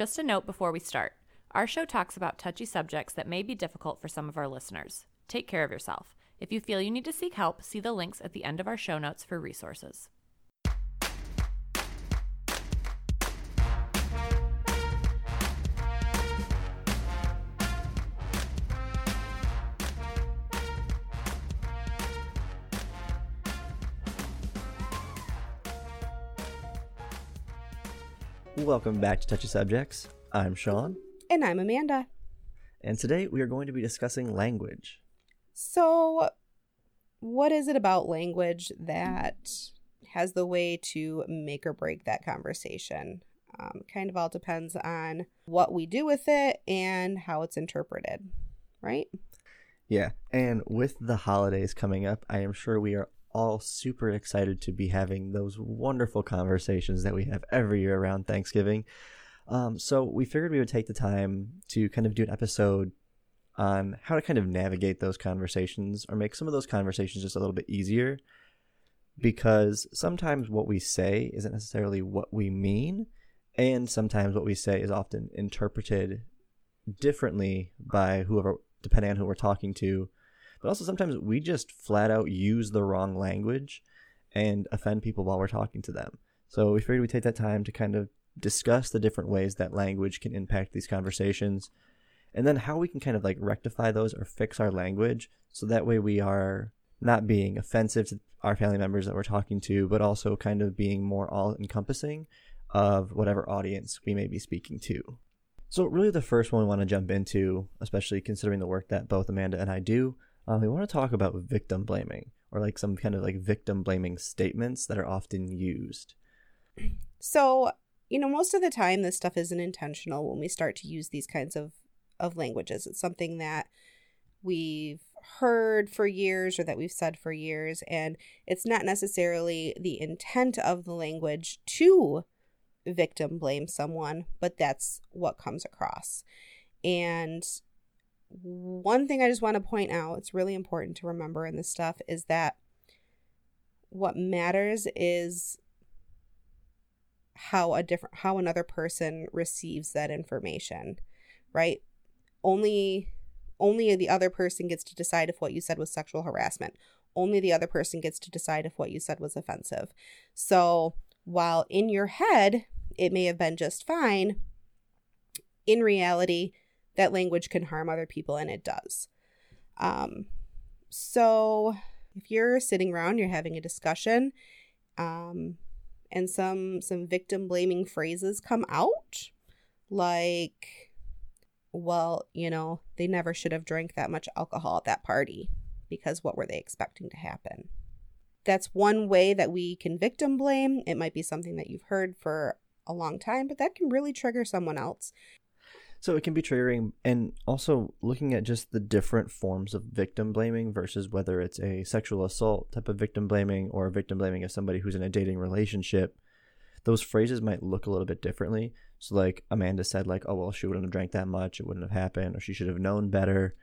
Just a note before we start our show talks about touchy subjects that may be difficult for some of our listeners. Take care of yourself. If you feel you need to seek help, see the links at the end of our show notes for resources. Welcome back to Touchy Subjects. I'm Sean, And I'm Amanda. and today we are going to be discussing language. So, what is it about language that has the way to make or break that conversation? Um, kind of all depends on what we do with it and how it's interpreted, right? Yeah, and with the holidays coming up, I am sure we are all super excited to be having those wonderful conversations that we have every year around Thanksgiving. Um, so we figured we would take the time to kind of do an episode on how to kind of navigate those conversations or make some of those conversations just a little bit easier because sometimes what we say isn't necessarily what we mean and sometimes what we say is often interpreted differently by whoever depending on who we're talking to but also sometimes we just flat out use the wrong language and offend people while we're talking to them. So we figured we'd take that time to kind of discuss the different ways that language can impact these conversations and then how we can kind of like rectify those or fix our language so that way we are not being offensive to our family members that we're talking to but also kind of being more all encompassing of whatever audience we may be speaking to. So really the first one we want to jump into especially considering the work that both amanda and i do uh, we want to talk about victim blaming or like some kind of like victim blaming statements that are often used So, you know, most of the time this stuff isn't intentional when we start to use these kinds of, of languages. It's something that we've heard for years or that we've said for years, and it's not necessarily the intent of the language to victim blame someone, but that's what comes across. And one thing I just want to point out, it's really important to remember in this stuff, is that what matters is how a different how another person receives that information right? Only only the other person gets to decide if what you said was sexual harassment. Only the other person gets to decide if what you said was offensive. So while in your head it may have been just fine in reality that language can harm other people and it does. Um so if you're sitting around you're having a discussion um and some some victim blaming phrases come out like well you know they never should have drank that much alcohol at that party because what were they expecting to happen? That's one way that we can victim blame. It might be something that you've heard for a long time but that can really trigger someone else So it can be triggering, and also looking at just the different forms of victim blaming versus whether it's a sexual assault type of victim blaming or victim blaming of somebody who's in a dating relationship. Those phrases might look a little bit differently. So, like Amanda said, like, oh, well, she wouldn't have drank that much, it wouldn't have happened, or she should have known better,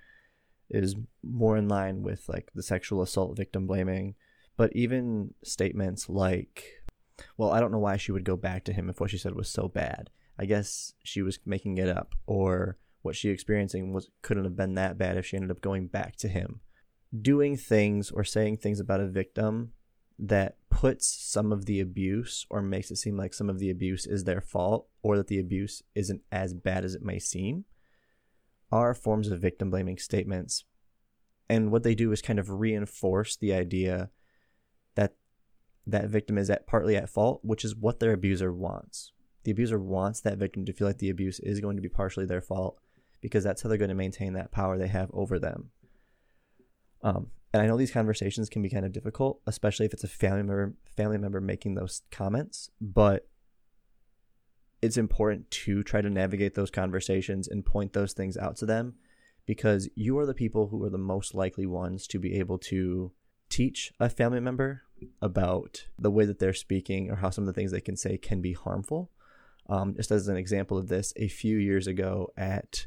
is more in line with like the sexual assault victim blaming. But even statements like, well, I don't know why she would go back to him if what she said was so bad. I guess she was making it up, or what she experiencing was couldn't have been that bad if she ended up going back to him. Doing things or saying things about a victim that puts some of the abuse or makes it seem like some of the abuse is their fault or that the abuse isn't as bad as it may seem are forms of victim blaming statements. And what they do is kind of reinforce the idea that that victim is at partly at fault, which is what their abuser wants the abuser wants that victim to feel like the abuse is going to be partially their fault because that's how they're going to maintain that power they have over them. Um, and I know these conversations can be kind of difficult, especially if it's a family member family member making those comments, but it's important to try to navigate those conversations and point those things out to them because you are the people who are the most likely ones to be able to teach a family member about the way that they're speaking or how some of the things they can say can be harmful. Um, just as an example of this, a few years ago at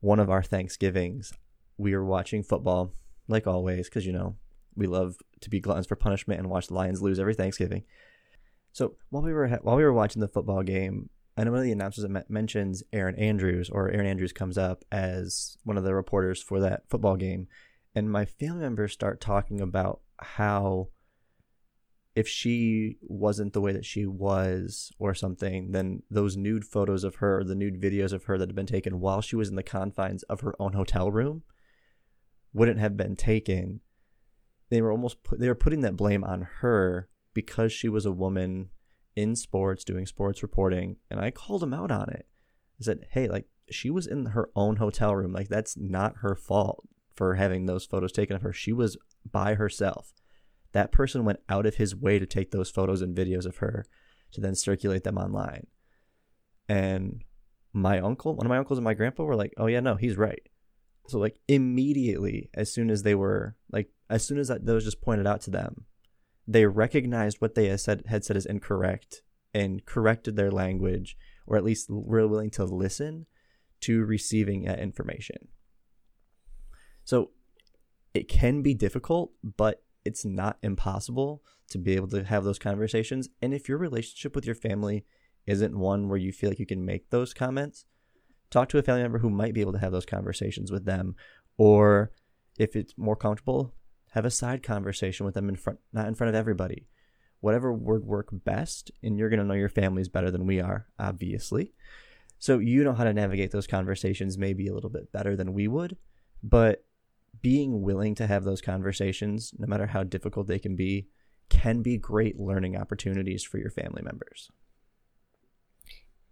one of our Thanksgivings, we were watching football, like always, because you know we love to be gluttons for punishment and watch the Lions lose every Thanksgiving. So while we were while we were watching the football game, know one of the announcers mentions Erin Andrews, or Erin Andrews comes up as one of the reporters for that football game, and my family members start talking about how if she wasn't the way that she was or something, then those nude photos of her, the nude videos of her that had been taken while she was in the confines of her own hotel room, wouldn't have been taken. They were almost put, they were putting that blame on her because she was a woman in sports doing sports reporting, and I called him out on it. I said, "Hey, like she was in her own hotel room. Like that's not her fault for having those photos taken of her. She was by herself." That person went out of his way to take those photos and videos of her to then circulate them online. And my uncle, one of my uncles and my grandpa were like, "Oh yeah, no, he's right." So like immediately, as soon as they were like, as soon as that, that was just pointed out to them, they recognized what they had said had said is incorrect and corrected their language, or at least were willing to listen to receiving that information. So it can be difficult, but it's not impossible to be able to have those conversations. And if your relationship with your family isn't one where you feel like you can make those comments, talk to a family member who might be able to have those conversations with them. Or if it's more comfortable, have a side conversation with them in front, not in front of everybody. Whatever would work best, and you're going to know your families better than we are, obviously. So you know how to navigate those conversations maybe a little bit better than we would. But being willing to have those conversations, no matter how difficult they can be, can be great learning opportunities for your family members.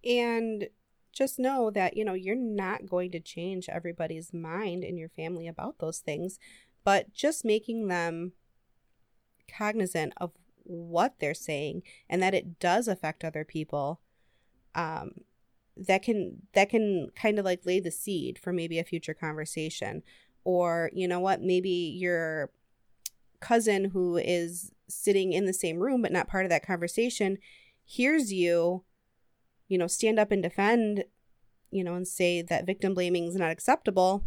And just know that, you know, you're not going to change everybody's mind in your family about those things, but just making them cognizant of what they're saying and that it does affect other people um that can that can kind of like lay the seed for maybe a future conversation or you know what maybe your cousin who is sitting in the same room but not part of that conversation hears you you know stand up and defend you know and say that victim blaming is not acceptable.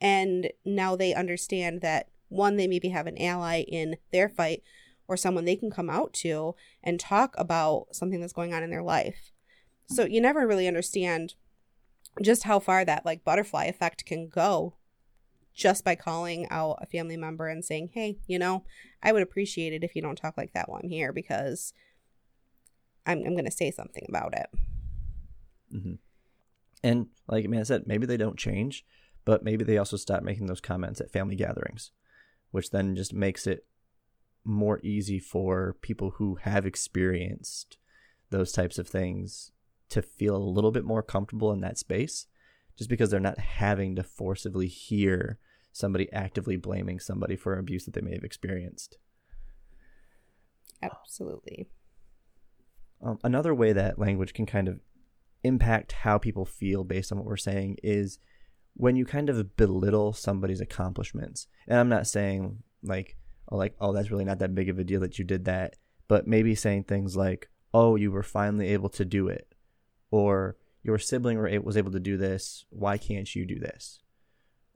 And now they understand that one they maybe have an ally in their fight or someone they can come out to and talk about something that's going on in their life. So you never really understand just how far that like butterfly effect can go just by calling out a family member and saying, hey, you know, I would appreciate it if you don't talk like that while I'm here because I'm, I'm going to say something about it. Mm-hmm. And like I I said, maybe they don't change, but maybe they also stop making those comments at family gatherings, which then just makes it more easy for people who have experienced those types of things to feel a little bit more comfortable in that space just because they're not having to forcibly hear somebody actively blaming somebody for abuse that they may have experienced. Absolutely. Um, another way that language can kind of impact how people feel based on what we're saying is when you kind of belittle somebody's accomplishments. And I'm not saying like, oh, like, oh, that's really not that big of a deal that you did that, but maybe saying things like, oh, you were finally able to do it, or your sibling was able to do this. Why can't you do this?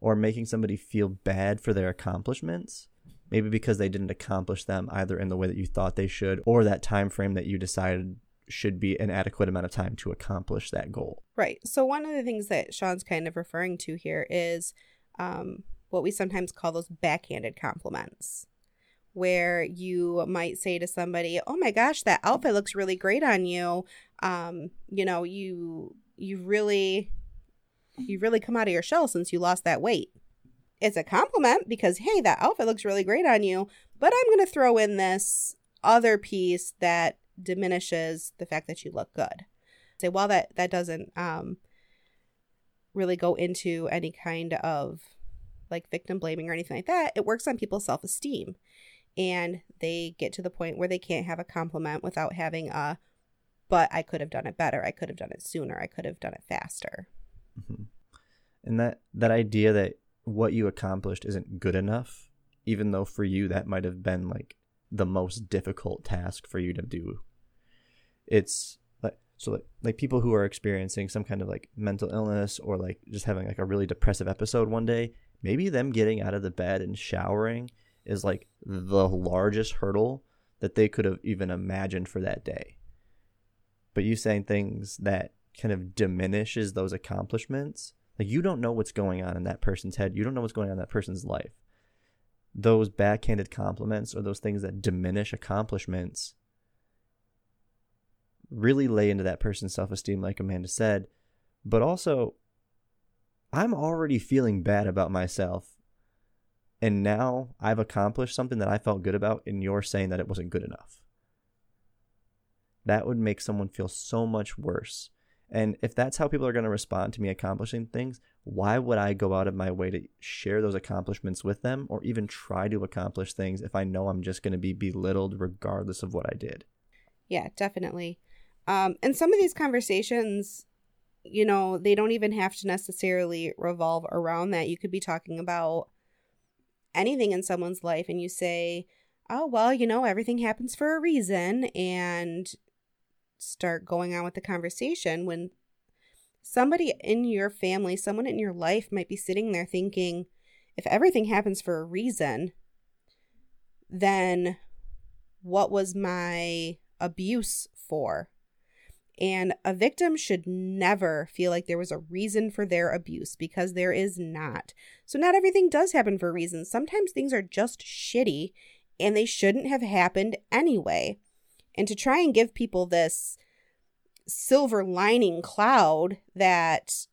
Or making somebody feel bad for their accomplishments maybe because they didn't accomplish them either in the way that you thought they should or that time frame that you decided should be an adequate amount of time to accomplish that goal. Right. So one of the things that sean's kind of referring to here is um, what we sometimes call those backhanded compliments where you might say to somebody oh my gosh that outfit looks really great on you. Um, you know you you really You've really come out of your shell since you lost that weight. It's a compliment because, hey, that outfit looks really great on you, but I'm going to throw in this other piece that diminishes the fact that you look good. Say, well, that, that doesn't um, really go into any kind of like victim blaming or anything like that. It works on people's self esteem. And they get to the point where they can't have a compliment without having a, but I could have done it better. I could have done it sooner. I could have done it faster. Mm-hmm. And that that idea that what you accomplished isn't good enough, even though for you that might have been like the most difficult task for you to do. It's like so like, like people who are experiencing some kind of like mental illness or like just having like a really depressive episode one day, maybe them getting out of the bed and showering is like the largest hurdle that they could have even imagined for that day. but you saying things that kind of diminishes those accomplishments like you don't know what's going on in that person's head. You don't know what's going on in that person's life. Those backhanded compliments or those things that diminish accomplishments really lay into that person's self-esteem like amanda said. But also i'm already feeling bad about myself and now i've accomplished something that i felt good about and you're saying that it wasn't good enough. That would make someone feel so much worse. And if that's how people are going to respond to me accomplishing things, why would I go out of my way to share those accomplishments with them or even try to accomplish things if I know I'm just going to be belittled regardless of what I did? Yeah, definitely. Um, and some of these conversations, you know, they don't even have to necessarily revolve around that. You could be talking about anything in someone's life and you say, oh, well, you know, everything happens for a reason. And start going on with the conversation when somebody in your family, someone in your life might be sitting there thinking, if everything happens for a reason, then what was my abuse for? And a victim should never feel like there was a reason for their abuse because there is not. So, not everything does happen for a reason. Sometimes things are just shitty and they shouldn't have happened anyway and to try and give people this silver lining cloud that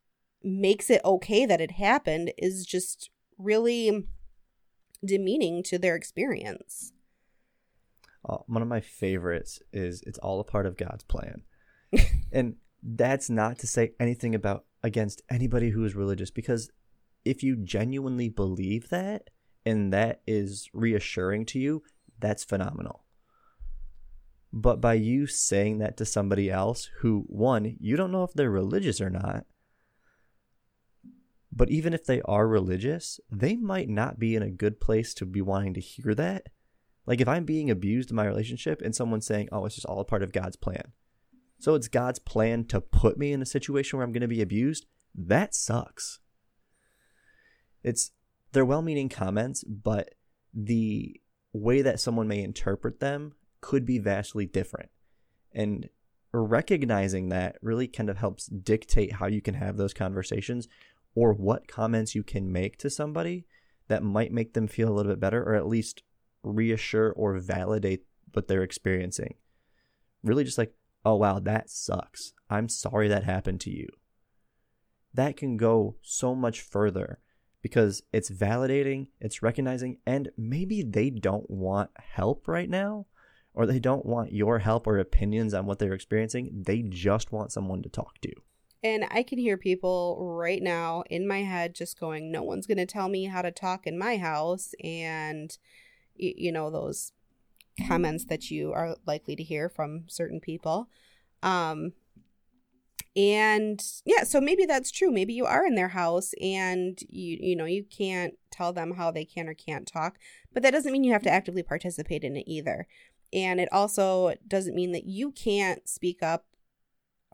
makes it okay that it happened is just really demeaning to their experience. Uh, one of my favorites is it's all a part of God's plan. and that's not to say anything about against anybody who is religious because if you genuinely believe that and that is reassuring to you, that's phenomenal. But by you saying that to somebody else who, one, you don't know if they're religious or not, but even if they are religious, they might not be in a good place to be wanting to hear that. Like if I'm being abused in my relationship and someone's saying, oh, it's just all a part of God's plan. So it's God's plan to put me in a situation where I'm going to be abused. That sucks. It's, they're well meaning comments, but the way that someone may interpret them could be vastly different. And recognizing that really kind of helps dictate how you can have those conversations or what comments you can make to somebody that might make them feel a little bit better or at least reassure or validate what they're experiencing. Really just like, oh wow, that sucks. I'm sorry that happened to you. That can go so much further because it's validating, it's recognizing, and maybe they don't want help right now or they don't want your help or opinions on what they're experiencing. They just want someone to talk to. And I can hear people right now in my head just going, No one's going to tell me how to talk in my house. And, you know, those comments that you are likely to hear from certain people. Um, and yeah, so maybe that's true. Maybe you are in their house and you you know, you can't tell them how they can or can't talk, but that doesn't mean you have to actively participate in it either. And it also doesn't mean that you can't speak up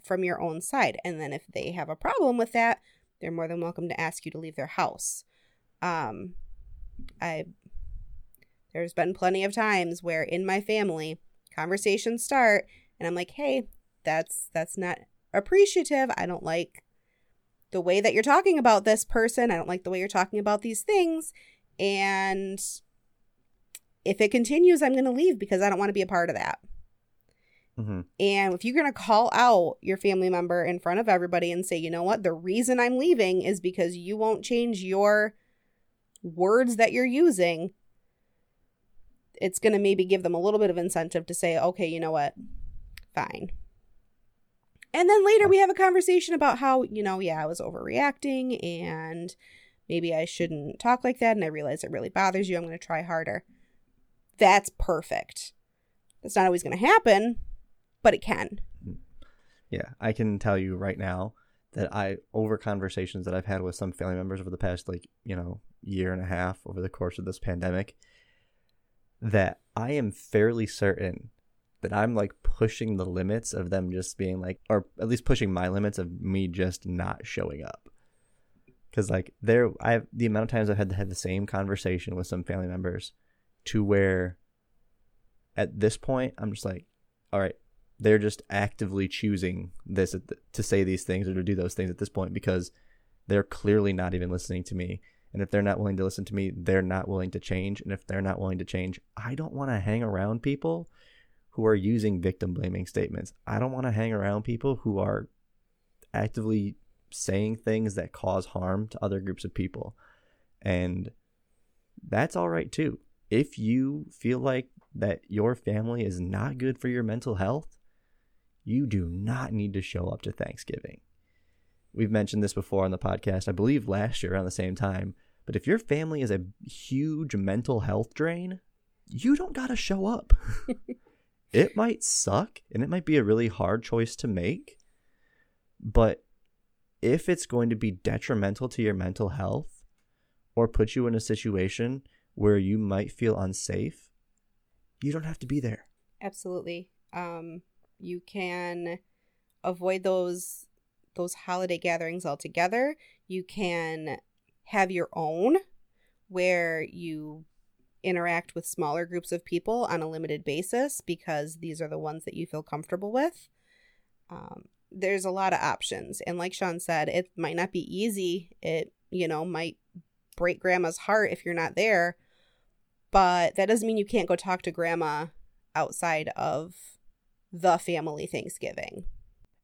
from your own side. And then if they have a problem with that, they're more than welcome to ask you to leave their house. Um, I there's been plenty of times where in my family conversations start and I'm like, "Hey, that's that's not appreciative. I don't like the way that you're talking about this person. I don't like the way you're talking about these things." And if it continues, I'm going to leave because I don't want to be a part of that. Mm-hmm. And if you're going to call out your family member in front of everybody and say, you know what, the reason I'm leaving is because you won't change your words that you're using, it's going to maybe give them a little bit of incentive to say, okay, you know what, fine. And then later we have a conversation about how, you know, yeah, I was overreacting and maybe I shouldn't talk like that. And I realize it really bothers you. I'm going to try harder that's perfect. That's not always going to happen, but it can. Yeah, I can tell you right now that I over conversations that I've had with some family members over the past like, you know, year and a half over the course of this pandemic that I am fairly certain that I'm like pushing the limits of them just being like or at least pushing my limits of me just not showing up. Cuz like there I have the amount of times I've had to have the same conversation with some family members to where at this point I'm just like, all right, they're just actively choosing this the, to say these things or to do those things at this point because they're clearly not even listening to me. And if they're not willing to listen to me, they're not willing to change. And if they're not willing to change, I don't want to hang around people who are using victim blaming statements. I don't want to hang around people who are actively saying things that cause harm to other groups of people. And that's all right too. If you feel like that your family is not good for your mental health, you do not need to show up to Thanksgiving. We've mentioned this before on the podcast, I believe last year around the same time. But if your family is a huge mental health drain, you don't got to show up. it might suck and it might be a really hard choice to make. But if it's going to be detrimental to your mental health or put you in a situation where you might feel unsafe, you don't have to be there. Absolutely. Um, you can avoid those those holiday gatherings altogether. You can have your own where you interact with smaller groups of people on a limited basis because these are the ones that you feel comfortable with. Um, there's a lot of options. And like Sean said, it might not be easy. It, you know, might break grandma's heart if you're not there. But that doesn't mean you can't go talk to grandma outside of the family Thanksgiving.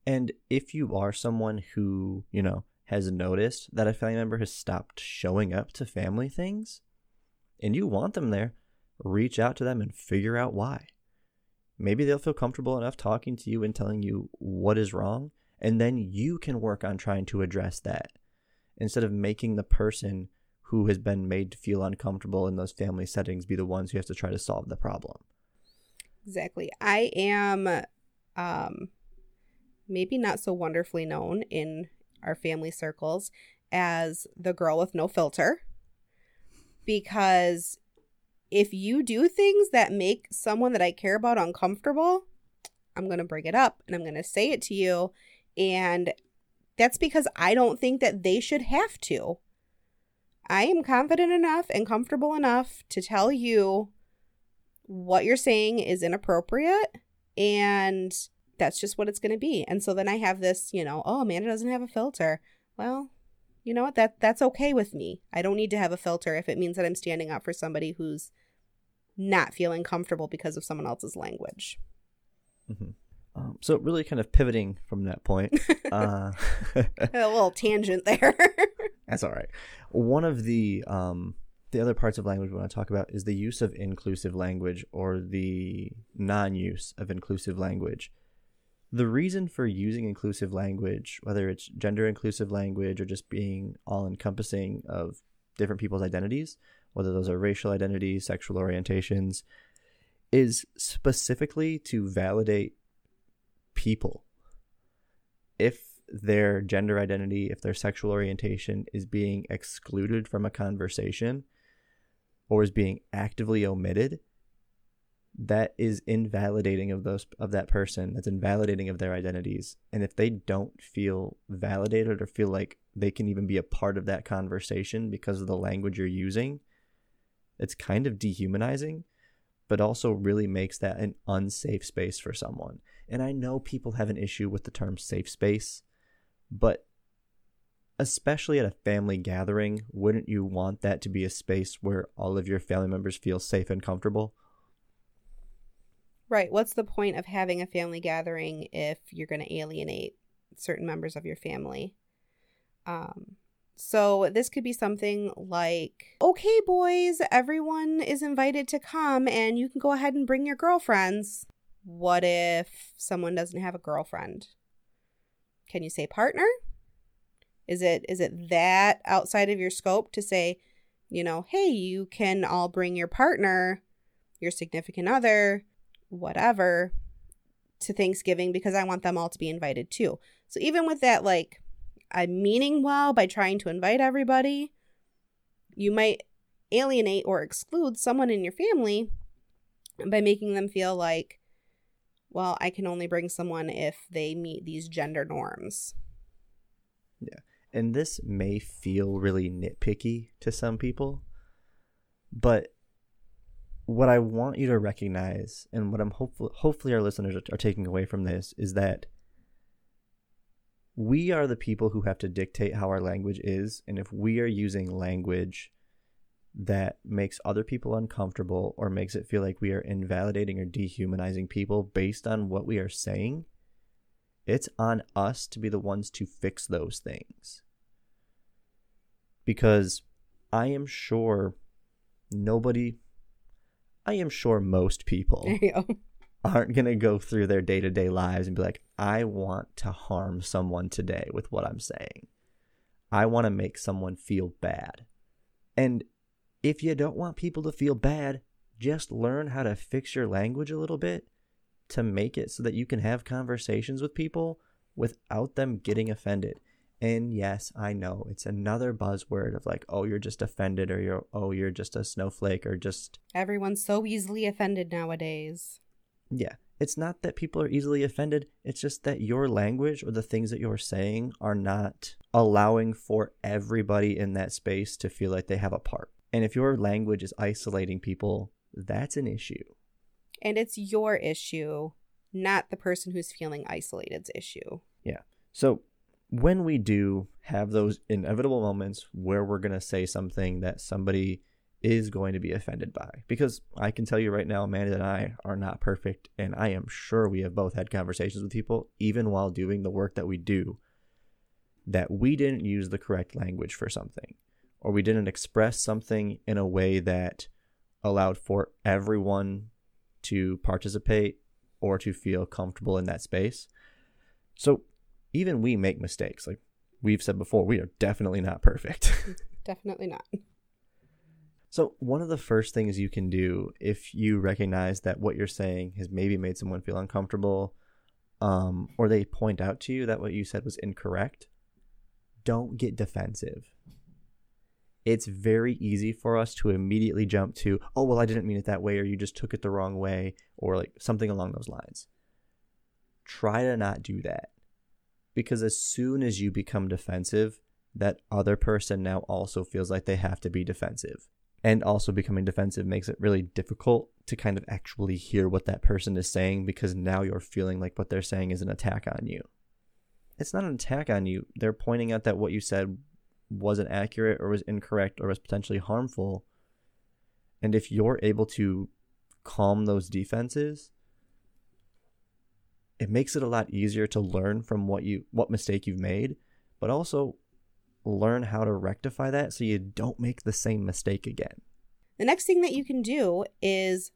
And if you are someone who, you know, has noticed that a family member has stopped showing up to family things and you want them there, reach out to them and figure out why. Maybe they'll feel comfortable enough talking to you and telling you what is wrong, and then you can work on trying to address that instead of making the person who has been made to feel uncomfortable in those family settings be the ones who have to try to solve the problem. Exactly. I am um maybe not so wonderfully known in our family circles as the girl with no filter because if you do things that make someone that I care about uncomfortable, I'm going to bring it up and I'm going to say it to you and that's because I don't think that they should have to. I am confident enough and comfortable enough to tell you what you're saying is inappropriate and that's just what it's going to be. And so then I have this, you know, oh, Amanda doesn't have a filter. Well, you know what? That that's okay with me. I don't need to have a filter if it means that I'm standing up for somebody who's not feeling comfortable because of someone else's language. Mm-hmm. Um, so really kind of pivoting from that point. uh, a little tangent there. that's all right. One of the um, the other parts of language we want to talk about is the use of inclusive language or the non-use of inclusive language. The reason for using inclusive language, whether it's gender inclusive language or just being all encompassing of different people's identities, whether those are racial identities, sexual orientations, is specifically to validate people. If their gender identity, if their sexual orientation is being excluded from a conversation or is being actively omitted, that is invalidating of those of that person that's invalidating of their identities and if they don't feel validated or feel like they can even be a part of that conversation because of the language you're using it's kind of dehumanizing but also really makes that an unsafe space for someone and i know people have an issue with the term safe space but especially at a family gathering wouldn't you want that to be a space where all of your family members feel safe and comfortable Right. What's the point of having a family gathering if you're going to alienate certain members of your family? Um, so this could be something like, okay, boys, everyone is invited to come and you can go ahead and bring your girlfriends. What if someone doesn't have a girlfriend? Can you say partner? Is it is it that outside of your scope to say, you know, hey, you can all bring your partner, your significant other, whatever to Thanksgiving because I want them all to be invited too. So even with that, like, I'm meaning well by trying to invite everybody, you might alienate or exclude someone in your family by making them feel like, well, I can only bring someone if they meet these gender norms. Yeah. And this may feel really nitpicky to some people, but what I want you to recognize, and what I'm hopeful, hopefully our listeners are, are taking away from this, is that we are the people who have to dictate how our language is, and if we are using language that makes other people uncomfortable or makes it feel like we are invalidating or dehumanizing people based on what we are saying, it's on us to be the ones to fix those things. Because I am sure nobody, I am sure most people aren't going to go through their day to day lives and be like, I want to harm someone today with what I'm saying. I want to make someone feel bad. And if you don't want people to feel bad, just learn how to fix your language a little bit to make it so that you can have conversations with people without them getting offended. And yes, I know it's another buzzword of like, oh, you're just offended, or you're, oh, you're just a snowflake, or just. Everyone's so easily offended nowadays. Yeah. It's not that people are easily offended. It's just that your language or the things that you're saying are not allowing for everybody in that space to feel like they have a part. And if your language is isolating people, that's an issue. And it's your issue, not the person who's feeling isolated's issue. Yeah. So when we do have those inevitable moments where we're going to say something that somebody is going to be offended by, because I can tell you right now, Amanda and I are not perfect. And I am sure we have both had conversations with people, even while doing the work that we do, that we didn't use the correct language for something or we didn't express something in a way that allowed for everyone to participate or to feel comfortable in that space. So even we make mistakes. Like we've said before, we are definitely not perfect. definitely not. So, one of the first things you can do if you recognize that what you're saying has maybe made someone feel uncomfortable, um, or they point out to you that what you said was incorrect, don't get defensive it's very easy for us to immediately jump to, oh, well, I didn't mean it that way, or you just took it the wrong way, or like something along those lines. Try to not do that. Because as soon as you become defensive, that other person now also feels like they have to be defensive. And also becoming defensive makes it really difficult to kind of actually hear what that person is saying because now you're feeling like what they're saying is an attack on you. It's not an attack on you. They're pointing out that what you said wasn't accurate or was incorrect or was potentially harmful. And if you're able to calm those defenses, it makes it a lot easier to learn from what you what mistake you've made, but also learn how to rectify that so you don't make the same mistake again. The next thing that you can do is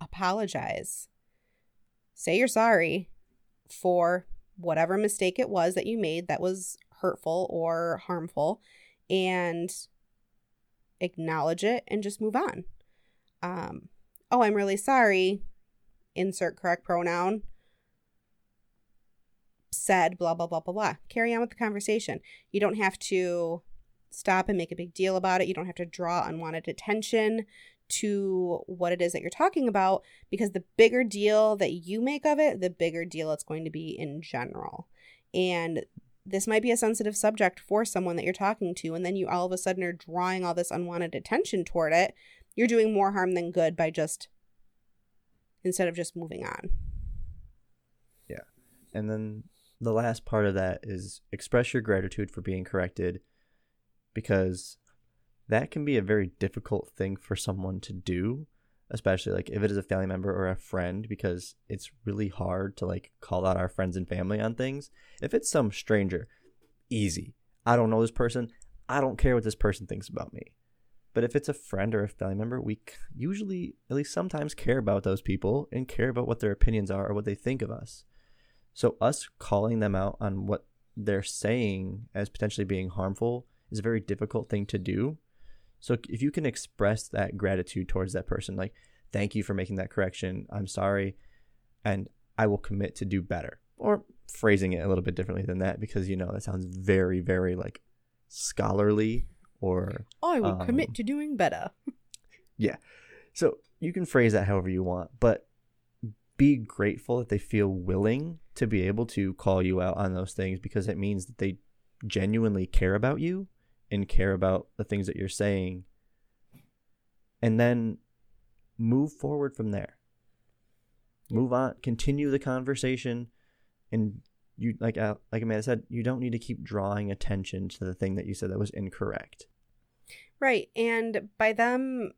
apologize. Say you're sorry for whatever mistake it was that you made that was hurtful or harmful and acknowledge it and just move on. Um, oh, I'm really sorry. Insert correct pronoun. Said blah, blah, blah, blah, blah. Carry on with the conversation. You don't have to stop and make a big deal about it. You don't have to draw unwanted attention to what it is that you're talking about because the bigger deal that you make of it, the bigger deal it's going to be in general. And this might be a sensitive subject for someone that you're talking to, and then you all of a sudden are drawing all this unwanted attention toward it, you're doing more harm than good by just instead of just moving on. Yeah. And then the last part of that is express your gratitude for being corrected because that can be a very difficult thing for someone to do especially like if it is a family member or a friend because it's really hard to like call out our friends and family on things. If it's some stranger easy. I don't know this person. I don't care what this person thinks about me. But if it's a friend or a family member we usually at least sometimes care about those people and care about what their opinions are or what they think of us so us calling them out on what they're saying as potentially being harmful is a very difficult thing to do so if you can express that gratitude towards that person, like, thank you for making that correction, I'm sorry, and I will commit to do better. Or phrasing it a little bit differently than that because, you know, that sounds very, very like scholarly or. I will um, commit to doing better. yeah. So you can phrase that however you want, but be grateful that they feel willing to be able to call you out on those things because it means that they genuinely care about you and care about the things that you're saying. And then move forward from there. Move on, continue the conversation, and you like uh, like Amanda said, you don't need to keep drawing attention to the thing that you said that was incorrect. Right. And by them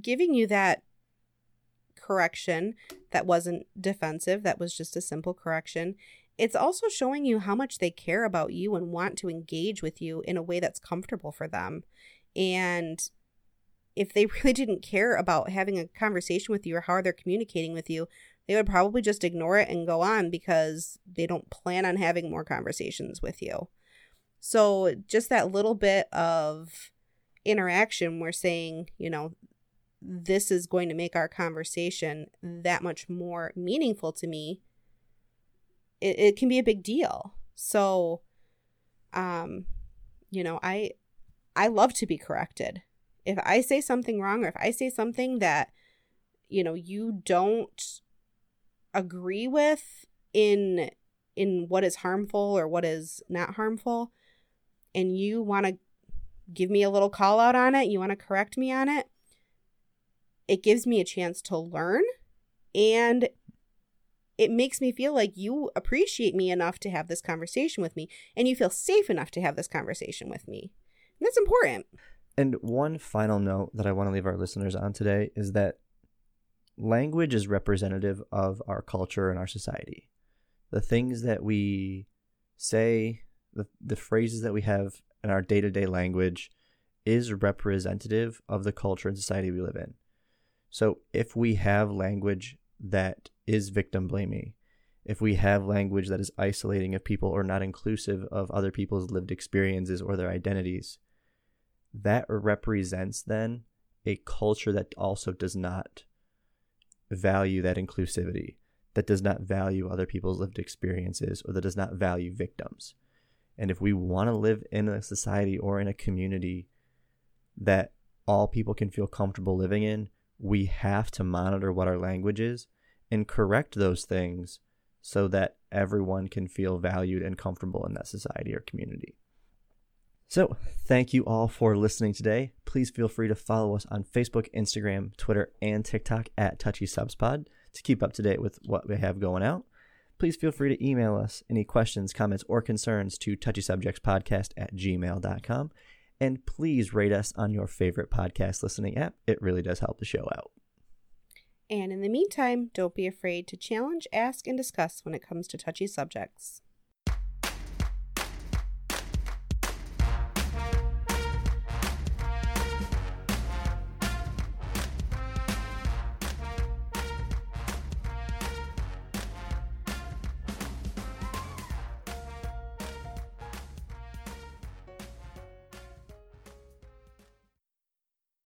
giving you that correction that wasn't defensive, that was just a simple correction, it's also showing you how much they care about you and want to engage with you in a way that's comfortable for them. And if they really didn't care about having a conversation with you or how they're communicating with you, they would probably just ignore it and go on because they don't plan on having more conversations with you. So, just that little bit of interaction, we're saying, you know, this is going to make our conversation that much more meaningful to me. It, it can be a big deal. So, um, you know, I I love to be corrected. If I say something wrong or if I say something that you know you don't agree with in in what is harmful or what is not harmful and you want to give me a little call out on it, you want to correct me on it, it gives me a chance to learn and it makes me feel like you appreciate me enough to have this conversation with me and you feel safe enough to have this conversation with me. And that's important. And one final note that I want to leave our listeners on today is that language is representative of our culture and our society. The things that we say, the, the phrases that we have in our day to day language is representative of the culture and society we live in. So if we have language that is victim blaming, if we have language that is isolating of people or not inclusive of other people's lived experiences or their identities, that represents then a culture that also does not value that inclusivity, that does not value other people's lived experiences, or that does not value victims. And if we want to live in a society or in a community that all people can feel comfortable living in, we have to monitor what our language is and correct those things so that everyone can feel valued and comfortable in that society or community. So, thank you all for listening today. Please feel free to follow us on Facebook, Instagram, Twitter, and TikTok at Touchy Subspod to keep up to date with what we have going out. Please feel free to email us any questions, comments, or concerns to touchysubjectspodcast at gmail.com. And please rate us on your favorite podcast listening app. It really does help the show out. And in the meantime, don't be afraid to challenge, ask, and discuss when it comes to touchy subjects.